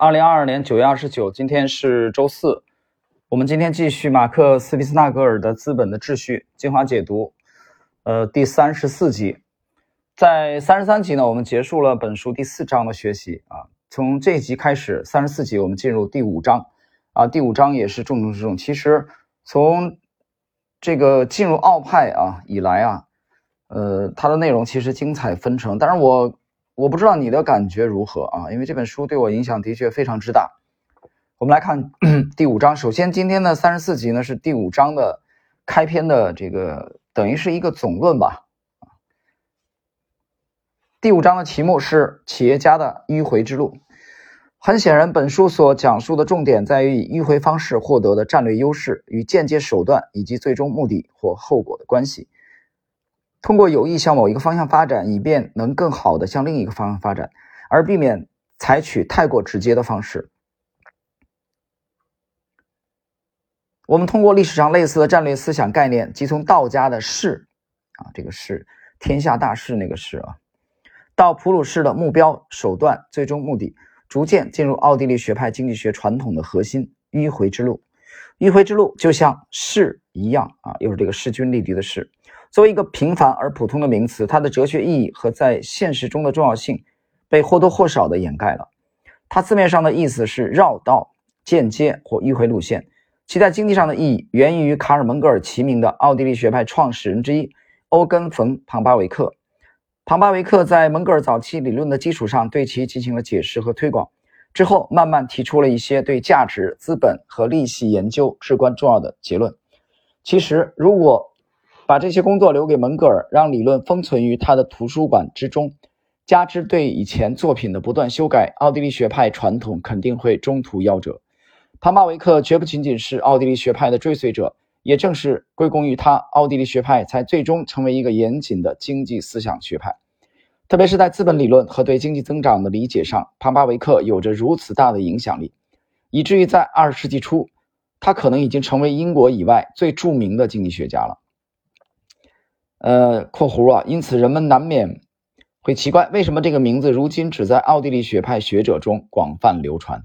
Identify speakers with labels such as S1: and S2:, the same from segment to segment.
S1: 二零二二年九月二十九，今天是周四。我们今天继续马克·斯皮斯纳格尔的《资本的秩序》精华解读，呃，第三十四集。在三十三集呢，我们结束了本书第四章的学习啊。从这一集开始，三十四集我们进入第五章啊。第五章也是重中之重。其实从这个进入奥派啊以来啊，呃，它的内容其实精彩纷呈。但是我我不知道你的感觉如何啊？因为这本书对我影响的确非常之大。我们来看 第五章。首先，今天的三十四集呢是第五章的开篇的这个，等于是一个总论吧。第五章的题目是企业家的迂回之路。很显然，本书所讲述的重点在于以迂回方式获得的战略优势与间接手段以及最终目的或后果的关系。通过有意向某一个方向发展，以便能更好的向另一个方向发展，而避免采取太过直接的方式。我们通过历史上类似的战略思想概念，即从道家的势啊，这个势，天下大势那个势啊，到普鲁士的目标、手段、最终目的，逐渐进入奥地利学派经济学传统的核心——迂回之路。迂回之路就像势一样啊，又是这个势均力敌的势。作为一个平凡而普通的名词，它的哲学意义和在现实中的重要性被或多或少的掩盖了。它字面上的意思是绕道、间接或迂回路线，其在经济上的意义源于与卡尔·蒙格尔齐名的奥地利学派创始人之一欧根·冯·庞巴维克。庞巴维克在蒙格尔早期理论的基础上对其进行了解释和推广，之后慢慢提出了一些对价值、资本和利息研究至关重要的结论。其实，如果把这些工作留给门格尔，让理论封存于他的图书馆之中，加之对以前作品的不断修改，奥地利学派传统肯定会中途夭折。庞巴维克绝不仅仅是奥地利学派的追随者，也正是归功于他，奥地利学派才最终成为一个严谨的经济思想学派。特别是在资本理论和对经济增长的理解上，庞巴维克有着如此大的影响力，以至于在二十世纪初，他可能已经成为英国以外最著名的经济学家了。呃，括弧啊，因此人们难免会奇怪，为什么这个名字如今只在奥地利学派学者中广泛流传？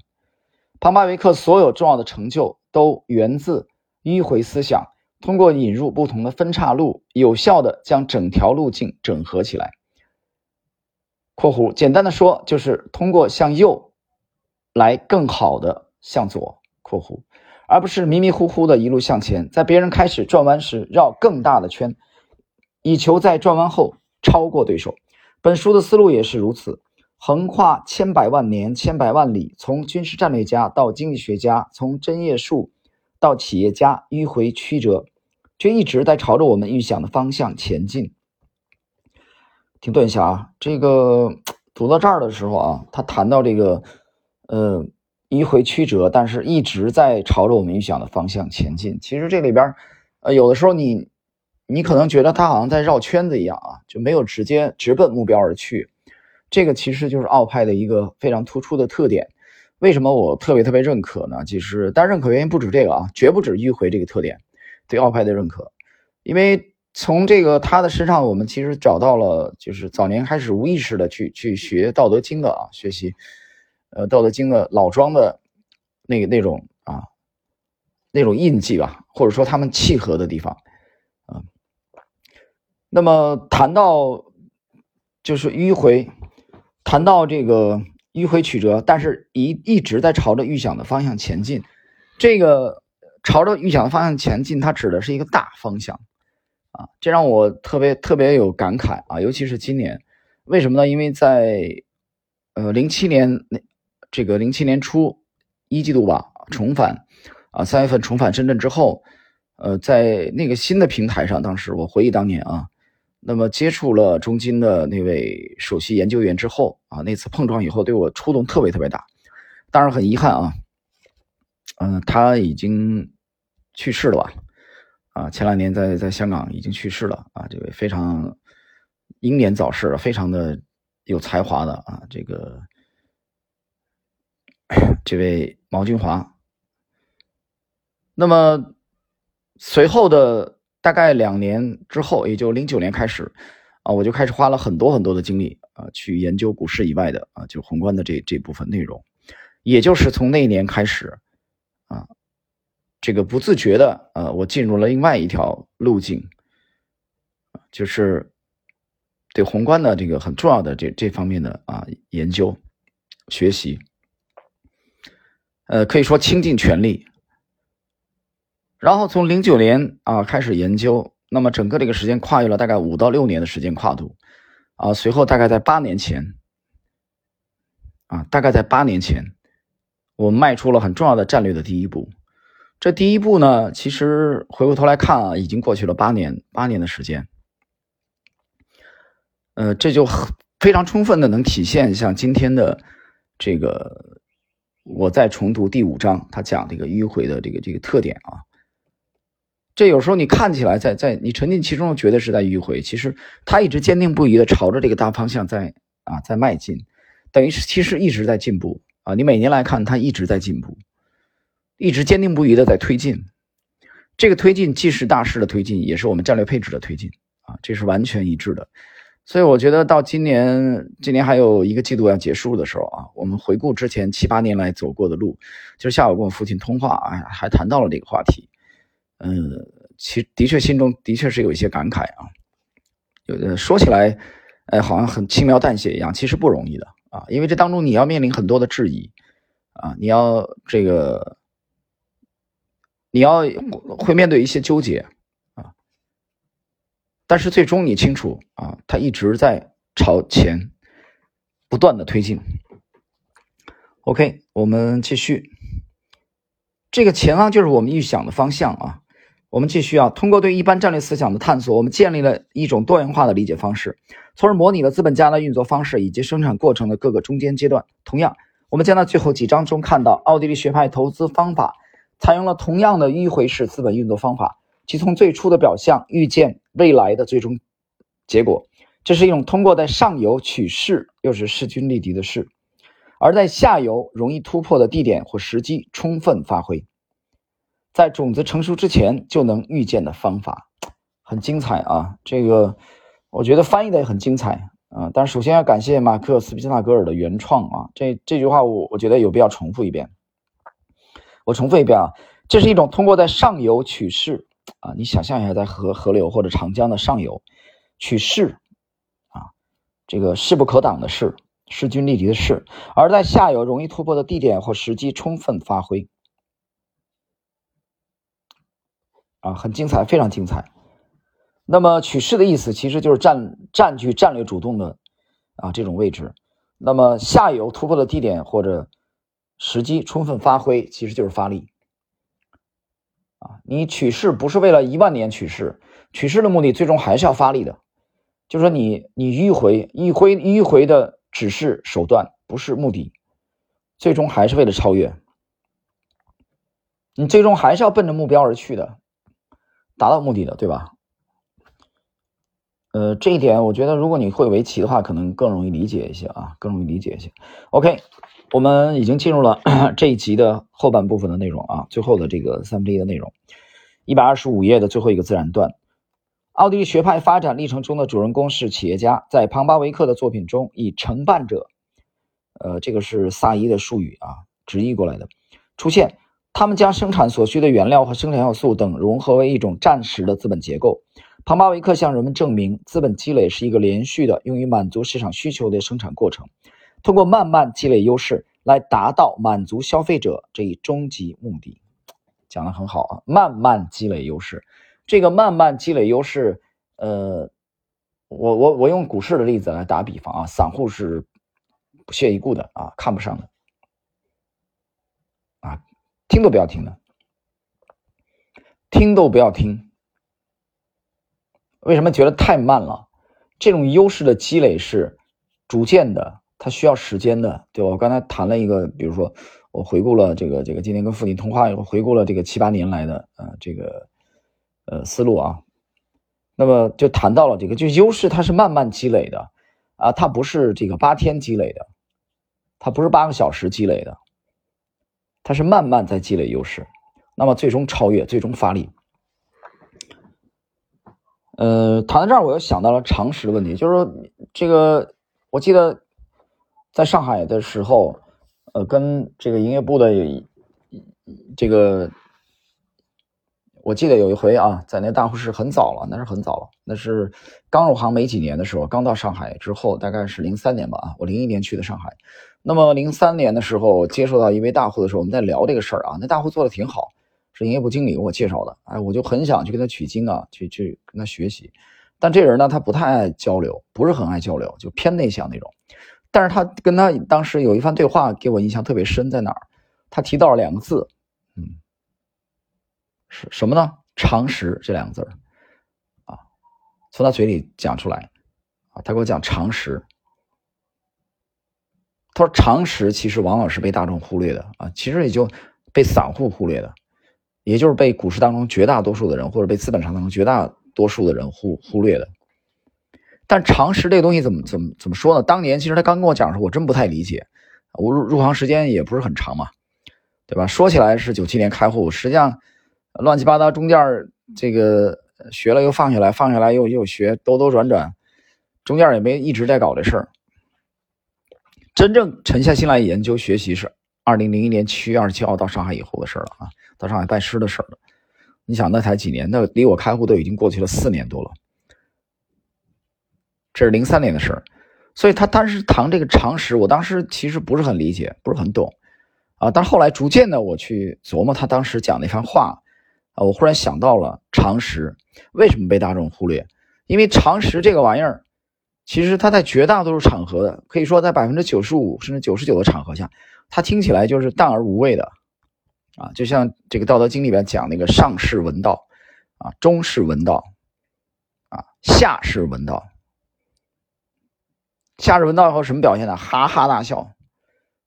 S1: 庞巴维克所有重要的成就都源自迂回思想，通过引入不同的分岔路，有效的将整条路径整合起来。括弧，简单的说，就是通过向右来更好的向左。括弧，而不是迷迷糊糊的一路向前，在别人开始转弯时绕更大的圈。以求在转弯后超过对手。本书的思路也是如此，横跨千百万年、千百万里，从军事战略家到经济学家，从针叶树到企业家，迂回曲折，却一直在朝着我们预想的方向前进。停顿一下啊，这个读到这儿的时候啊，他谈到这个，呃，迂回曲折，但是一直在朝着我们预想的方向前进。其实这里边，呃，有的时候你。你可能觉得他好像在绕圈子一样啊，就没有直接直奔目标而去。这个其实就是奥派的一个非常突出的特点。为什么我特别特别认可呢？其实，但认可原因不止这个啊，绝不止迂回这个特点对奥派的认可。因为从这个他的身上，我们其实找到了，就是早年开始无意识的去去学《道德经》的啊，学习呃《道德经》的老庄的那个那种啊那种印记吧，或者说他们契合的地方。那么谈到就是迂回，谈到这个迂回曲折，但是一一直在朝着预想的方向前进。这个朝着预想的方向前进，它指的是一个大方向啊，这让我特别特别有感慨啊，尤其是今年，为什么呢？因为在呃零七年那这个零七年初一季度吧，重返啊三月份重返深圳之后，呃，在那个新的平台上，当时我回忆当年啊。那么接触了中金的那位首席研究员之后啊，那次碰撞以后对我触动特别特别大，当然很遗憾啊，嗯，他已经去世了吧？啊，前两年在在香港已经去世了啊，这位非常英年早逝，非常的有才华的啊，这个 这位毛军华。那么随后的。大概两年之后，也就零九年开始，啊，我就开始花了很多很多的精力啊，去研究股市以外的啊，就宏观的这这部分内容。也就是从那一年开始，啊，这个不自觉的，呃，我进入了另外一条路径，就是对宏观的这个很重要的这这方面的啊研究学习，呃，可以说倾尽全力。然后从零九年啊开始研究，那么整个这个时间跨越了大概五到六年的时间跨度，啊，随后大概在八年前，啊，大概在八年前，我迈出了很重要的战略的第一步。这第一步呢，其实回过头来看啊，已经过去了八年，八年的时间。呃，这就非常充分的能体现像今天的这个，我在重读第五章，他讲这个迂回的这个这个特点啊。这有时候你看起来在在你沉浸其中觉得是在迂回，其实他一直坚定不移的朝着这个大方向在啊在迈进，等于是其实一直在进步啊。你每年来看，他一直在进步，一直坚定不移的在推进。这个推进既是大势的推进，也是我们战略配置的推进啊，这是完全一致的。所以我觉得到今年，今年还有一个季度要结束的时候啊，我们回顾之前七八年来走过的路，就是下午跟我父亲通话啊，还谈到了这个话题。嗯，其的确心中的确是有一些感慨啊，有的说起来，呃，好像很轻描淡写一样，其实不容易的啊，因为这当中你要面临很多的质疑啊，你要这个，你要会面对一些纠结啊，但是最终你清楚啊，他一直在朝前不断的推进。OK，我们继续，这个前方就是我们预想的方向啊。我们继续啊，通过对一般战略思想的探索，我们建立了一种多元化的理解方式，从而模拟了资本家的运作方式以及生产过程的各个中间阶段。同样，我们将在最后几章中看到，奥地利学派投资方法采用了同样的迂回式资本运作方法，即从最初的表象预见未来的最终结果。这是一种通过在上游取势，又是势均力敌的势，而在下游容易突破的地点或时机充分发挥。在种子成熟之前就能预见的方法，很精彩啊！这个我觉得翻译的也很精彩啊。但是首先要感谢马克·斯皮纳格尔的原创啊。这这句话我我觉得有必要重复一遍。我重复一遍啊，这是一种通过在上游取势啊，你想象一下，在河河流或者长江的上游取势啊，这个势不可挡的势，势均力敌的势，而在下游容易突破的地点或时机充分发挥。啊，很精彩，非常精彩。那么取势的意思其实就是占占据战略主动的啊这种位置。那么下游突破的地点或者时机充分发挥，其实就是发力。啊，你取势不是为了一万年取势，取势的目的最终还是要发力的。就是说你你迂回迂回迂回的只是手段，不是目的，最终还是为了超越。你最终还是要奔着目标而去的。达到目的的，对吧？呃，这一点我觉得，如果你会围棋的话，可能更容易理解一些啊，更容易理解一些。OK，我们已经进入了 这一集的后半部分的内容啊，最后的这个三分之一的内容，一百二十五页的最后一个自然段。奥地利学派发展历程中的主人公是企业家，在庞巴维克的作品中，以承办者，呃，这个是萨伊的术语啊，直译过来的，出现。他们将生产所需的原料和生产要素等融合为一种暂时的资本结构。庞巴维克向人们证明，资本积累是一个连续的、用于满足市场需求的生产过程，通过慢慢积累优势来达到满足消费者这一终极目的。讲得很好啊，慢慢积累优势。这个慢慢积累优势，呃，我我我用股市的例子来打比方啊，散户是不屑一顾的啊，看不上的。听都不要听的，听都不要听。为什么觉得太慢了？这种优势的积累是逐渐的，它需要时间的，对？我刚才谈了一个，比如说我回顾了这个这个今天跟父亲通话以后，回顾了这个七八年来的呃这个呃思路啊，那么就谈到了这个，就优势它是慢慢积累的啊，它不是这个八天积累的，它不是八个小时积累的。它是慢慢在积累优势，那么最终超越，最终发力。呃，谈到这儿，我又想到了常识的问题，就是说，这个我记得在上海的时候，呃，跟这个营业部的这个，我记得有一回啊，在那大户室很早了，那是很早了，那是刚入行没几年的时候，刚到上海之后，大概是零三年吧啊，我零一年去的上海，那么零三年的时候接触到一位大户的时候，我们在聊这个事儿啊，那大户做的挺好，是营业部经理给我介绍的，哎，我就很想去跟他取经啊，去去跟他学习。但这人呢，他不太爱交流，不是很爱交流，就偏内向那种。但是他跟他当时有一番对话，给我印象特别深，在哪儿？他提到了两个字，嗯，什么呢？常识这两个字儿啊，从他嘴里讲出来啊，他给我讲常识。他说常识其实往往是被大众忽略的啊，其实也就被散户忽略的，也就是被股市当中绝大多数的人，或者被资本市场当中绝大。多数的人忽忽略的，但常识这个东西怎么怎么怎么说呢？当年其实他刚跟我讲的时候，我真不太理解。我入入行时间也不是很长嘛，对吧？说起来是九七年开户，实际上乱七八糟中间这个学了又放下来，放下来又又学，兜兜转转，中间也没一直在搞这事儿。真正沉下心来研究学习是二零零一年七月二十七号到上海以后的事了啊，到上海拜师的事了。你想那才几年？那离我开户都已经过去了四年多了。这是零三年的事儿，所以他当时谈这个常识，我当时其实不是很理解，不是很懂啊。但是后来逐渐的我去琢磨他当时讲那番话啊，我忽然想到了常识为什么被大众忽略？因为常识这个玩意儿，其实它在绝大多数场合的，可以说在百分之九十五甚至九十九的场合下，它听起来就是淡而无味的。啊，就像这个《道德经》里边讲那个上士闻道，啊，中士闻道，啊，下士闻道。下士闻道以后什么表现呢？哈哈大笑，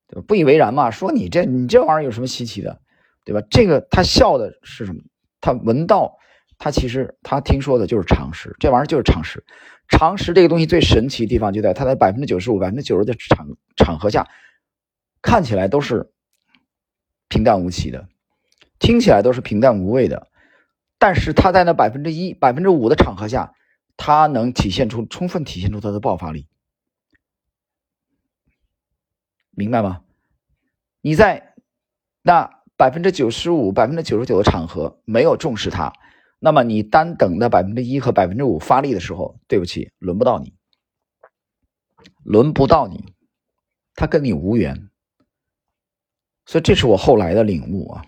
S1: 对吧？不以为然嘛，说你这你这玩意儿有什么稀奇的，对吧？这个他笑的是什么？他闻道，他其实他听说的就是常识，这玩意儿就是常识。常识这个东西最神奇的地方就在它在百分之九十五、百分之九十的场场合下，看起来都是。平淡无奇的，听起来都是平淡无味的，但是他在那百分之一、百分之五的场合下，他能体现出充分体现出他的爆发力，明白吗？你在那百分之九十五、百分之九十九的场合没有重视他，那么你单等的百分之一和百分之五发力的时候，对不起，轮不到你，轮不到你，他跟你无缘。所以这是我后来的领悟啊，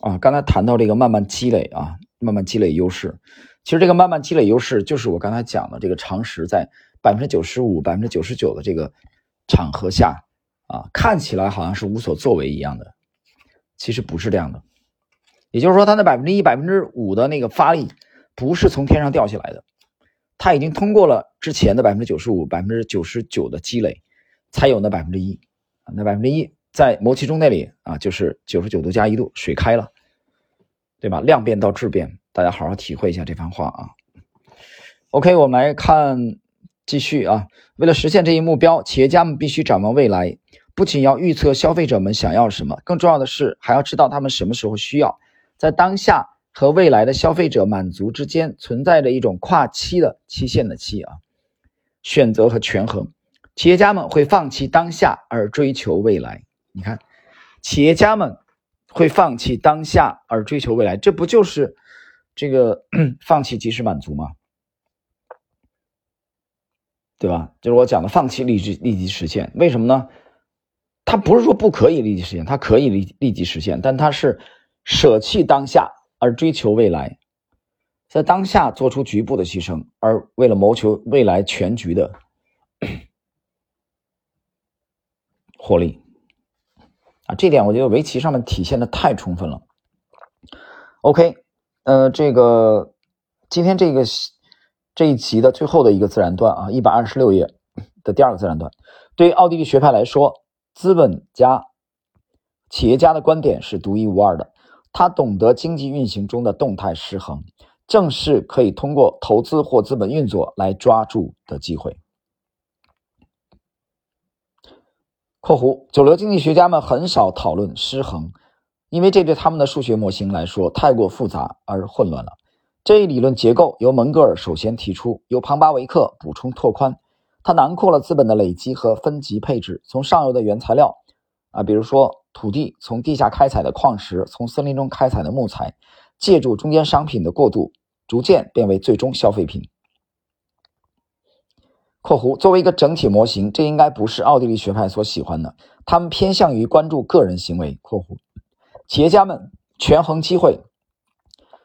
S1: 啊，刚才谈到这个慢慢积累啊，慢慢积累优势，其实这个慢慢积累优势就是我刚才讲的这个常识，在百分之九十五、百分之九十九的这个场合下啊，看起来好像是无所作为一样的，其实不是这样的。也就是说，他那百分之一、百分之五的那个发力，不是从天上掉下来的，他已经通过了之前的百分之九十五、百分之九十九的积累，才有那百分之一。那百分之一在摩其中那里啊，就是九十九度加一度，水开了，对吧？量变到质变，大家好好体会一下这番话啊。OK，我们来看继续啊。为了实现这一目标，企业家们必须展望未来，不仅要预测消费者们想要什么，更重要的是还要知道他们什么时候需要。在当下和未来的消费者满足之间，存在着一种跨期的期限的期啊，选择和权衡。企业家们会放弃当下而追求未来。你看，企业家们会放弃当下而追求未来，这不就是这个 放弃及时满足吗？对吧？就是我讲的放弃立即立即实现。为什么呢？他不是说不可以立即实现，他可以立立即实现，但他是舍弃当下而追求未来，在当下做出局部的牺牲，而为了谋求未来全局的。获利啊，这点我觉得围棋上面体现的太充分了。OK，呃，这个今天这个这一集的最后的一个自然段啊，一百二十六页的第二个自然段，对于奥地利学派来说，资本家、企业家的观点是独一无二的。他懂得经济运行中的动态失衡，正是可以通过投资或资本运作来抓住的机会。括弧，主流经济学家们很少讨论失衡，因为这对他们的数学模型来说太过复杂而混乱了。这一理论结构由蒙格尔首先提出，由庞巴维克补充拓宽。它囊括了资本的累积和分级配置，从上游的原材料啊，比如说土地，从地下开采的矿石，从森林中开采的木材，借助中间商品的过渡，逐渐变为最终消费品。（括弧）作为一个整体模型，这应该不是奥地利学派所喜欢的。他们偏向于关注个人行为（括弧），企业家们权衡机会，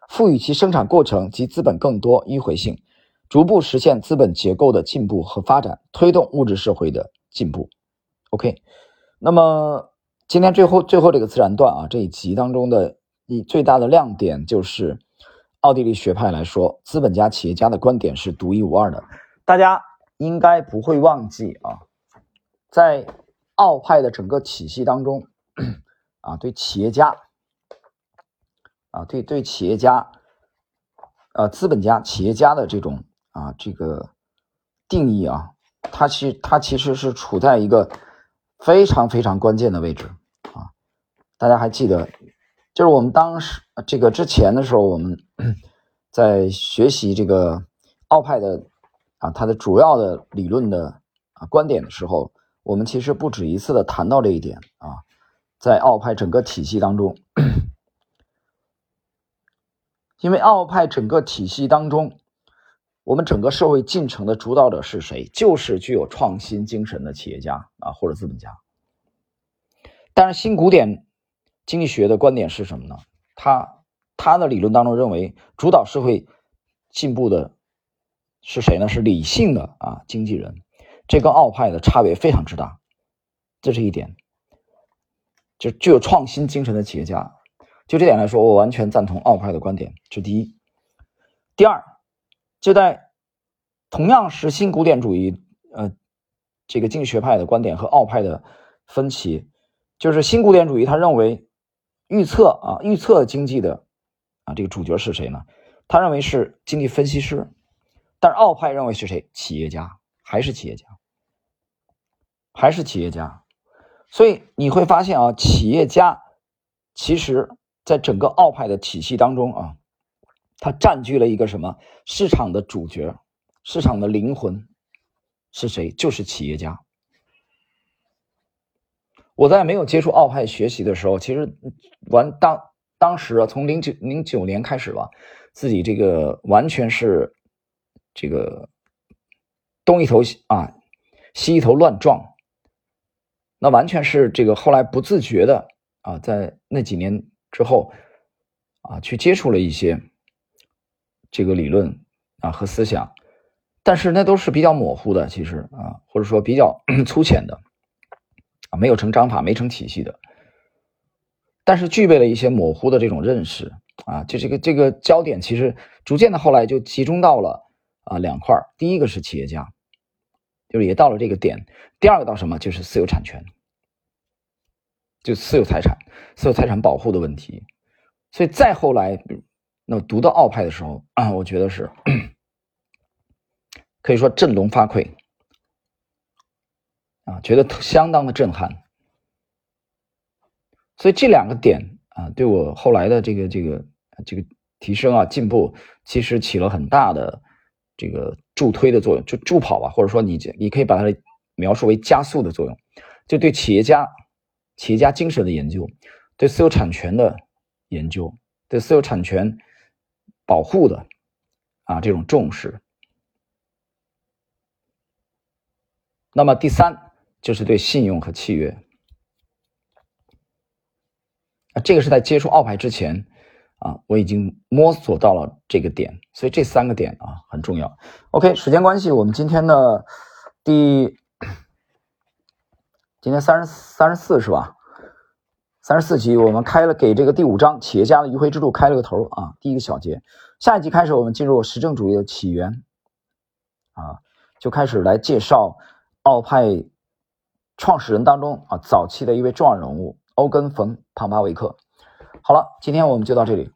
S1: 赋予其生产过程及资本更多迂回性。逐步实现资本结构的进步和发展，推动物质社会的进步。OK，那么今天最后最后这个自然段啊这一集当中的一最大的亮点就是，奥地利学派来说，资本家企业家的观点是独一无二的。大家应该不会忘记啊，在奥派的整个体系当中啊，对企业家啊，对对企业家，呃，资本家企业家的这种。啊，这个定义啊，它其它其实是处在一个非常非常关键的位置啊。大家还记得，就是我们当时这个之前的时候，我们 在学习这个奥派的啊，它的主要的理论的啊观点的时候，我们其实不止一次的谈到这一点啊，在奥派整个体系当中，因为奥派整个体系当中。我们整个社会进程的主导者是谁？就是具有创新精神的企业家啊，或者资本家。但是新古典经济学的观点是什么呢？他他的理论当中认为，主导社会进步的是谁呢？是理性的啊经纪人。这跟奥派的差别非常之大，这是一点。就具有创新精神的企业家，就这点来说，我完全赞同奥派的观点。这第一，第二。就在同样是新古典主义，呃，这个经济学派的观点和奥派的分歧，就是新古典主义他认为预测啊，预测经济的啊这个主角是谁呢？他认为是经济分析师，但是奥派认为是谁？企业家还是企业家？还是企业家？所以你会发现啊，企业家其实在整个奥派的体系当中啊。它占据了一个什么市场的主角，市场的灵魂是谁？就是企业家。我在没有接触奥派学习的时候，其实完当当时啊，从零九零九年开始吧，自己这个完全是这个东一头啊，西一头乱撞，那完全是这个后来不自觉的啊，在那几年之后啊，去接触了一些。这个理论啊和思想，但是那都是比较模糊的，其实啊，或者说比较 粗浅的啊，没有成章法、没成体系的，但是具备了一些模糊的这种认识啊，就这个这个焦点其实逐渐的后来就集中到了啊两块第一个是企业家，就是也到了这个点；第二个到什么？就是私有产权，就私有财产、私有财产保护的问题，所以再后来。那么读到奥派的时候啊，我觉得是可以说振聋发聩啊，觉得相当的震撼。所以这两个点啊，对我后来的这个这个这个提升啊进步，其实起了很大的这个助推的作用，就助跑吧，或者说你你可以把它描述为加速的作用，就对企业家企业家精神的研究，对私有产权的研究，对私有产权。保护的啊，这种重视。那么第三就是对信用和契约啊，这个是在接触奥派之前啊，我已经摸索到了这个点，所以这三个点啊很重要。OK，时间关系，我们今天的第今天三十三十四是吧？三十四集，我们开了给这个第五章企业家的迂回之路开了个头啊，第一个小节。下一集开始，我们进入实证主义的起源啊，就开始来介绍奥派创始人当中啊早期的一位重要人物欧根冯庞巴维克。好了，今天我们就到这里。